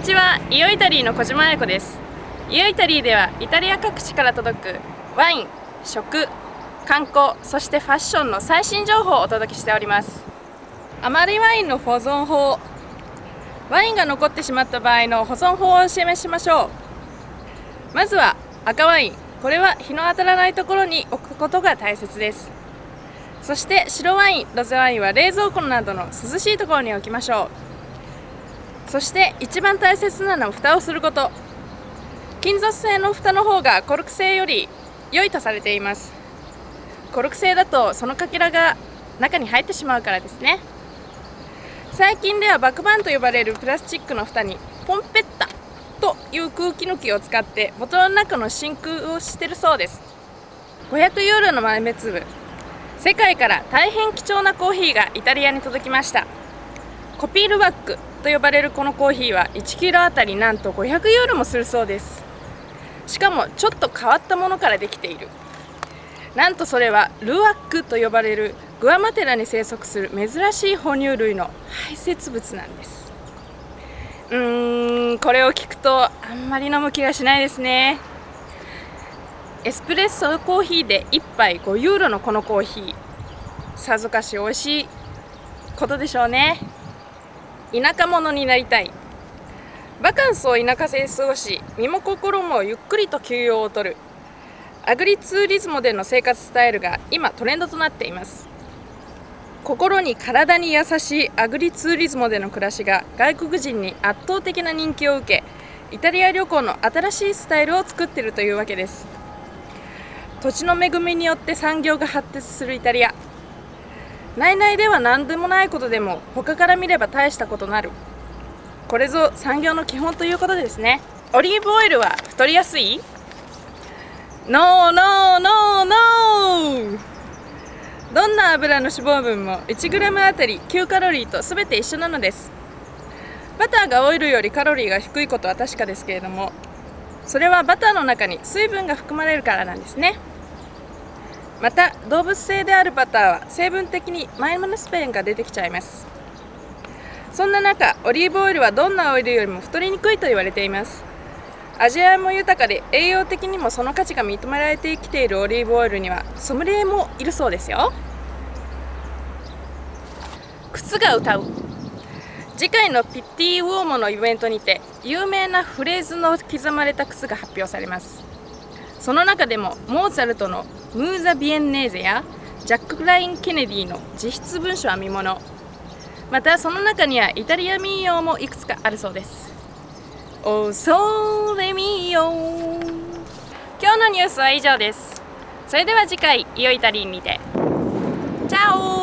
にちは。イオイタリーの小島彩子です。イオイタリーではイタリア各地から届くワイン食観光そしてファッションの最新情報をお届けしております。余りワインの保存法ワインが残ってしまった場合の保存法を示しましょう。まずは赤ワイン。これは日の当たらないところに置くことが大切です。そして白ワインロゼワインは冷蔵庫などの涼しいところに置きましょう。そして一番大切なのは蓋をすること。金属製の蓋の方がコルク製より良いとされています。コルク製だとそのかけらが中に入ってしまうからですね。最近ではバックバンと呼ばれるプラスチックの蓋にポンペッタという空気抜きを使ってボトルの中の真空をしてるそうです。500ユーロの豆粒。世界から大変貴重なコーヒーがイタリアに届きました。コピールバッグと呼ばれるこのコーヒーは1キロあたりなんと500ユーロもするそうです。しかもちょっと変わったものからできている。なんとそれはルアックと呼ばれるグアマテラに生息する珍しい哺乳類の排泄物なんです。うーんこれを聞くとあんまり飲む気がしないですね。エスプレッソコーヒーで1杯5ユーロのこのコーヒー。さぞかし美味しいことでしょうね。田舎者になりたい。バカンスを田舎で過ごし身も心もゆっくりと休養をとる。アグリツーリズムでの生活スタイルが今トレンドとなっています。心に体に優しいアグリツーリズムでの暮らしが外国人に圧倒的な人気を受けイタリア旅行の新しいスタイルを作っているというわけです。土地の恵みによって産業が発達するイタリア。内々では何でもないことでも他から見れば大したことなるこれぞ産業の基本ということですねオリーブオイルは太りやすい ?No, no, no, no! どんな油の脂肪分も 1g あたり9カロリーと全て一緒なのですバターがオイルよりカロリーが低いことは確かですけれどもそれはバターの中に水分が含まれるからなんですねまた動物性であるバターは成分的にマイナスペンが出てきちゃいます。そんな中オリーブオイルはどんなオイルよりも太りにくいと言われています。味わいも豊かで栄養的にもその価値が認められてきているオリーブオイルにはソムリエもいるそうですよ。靴が歌う。次回のピッティ・ウォーモのイベントにて有名なフレーズの刻まれた靴が発表されます。その中でもモーツァルトの「ムーザ・ビエンネーゼ」やジャック・クライン・ケネディの自筆文書は見もの。またその中にはイタリア民謡もいくつかあるそうです。おそれみよ今日のニュースは以上です。それでは次回イオイタリンにて。チャオ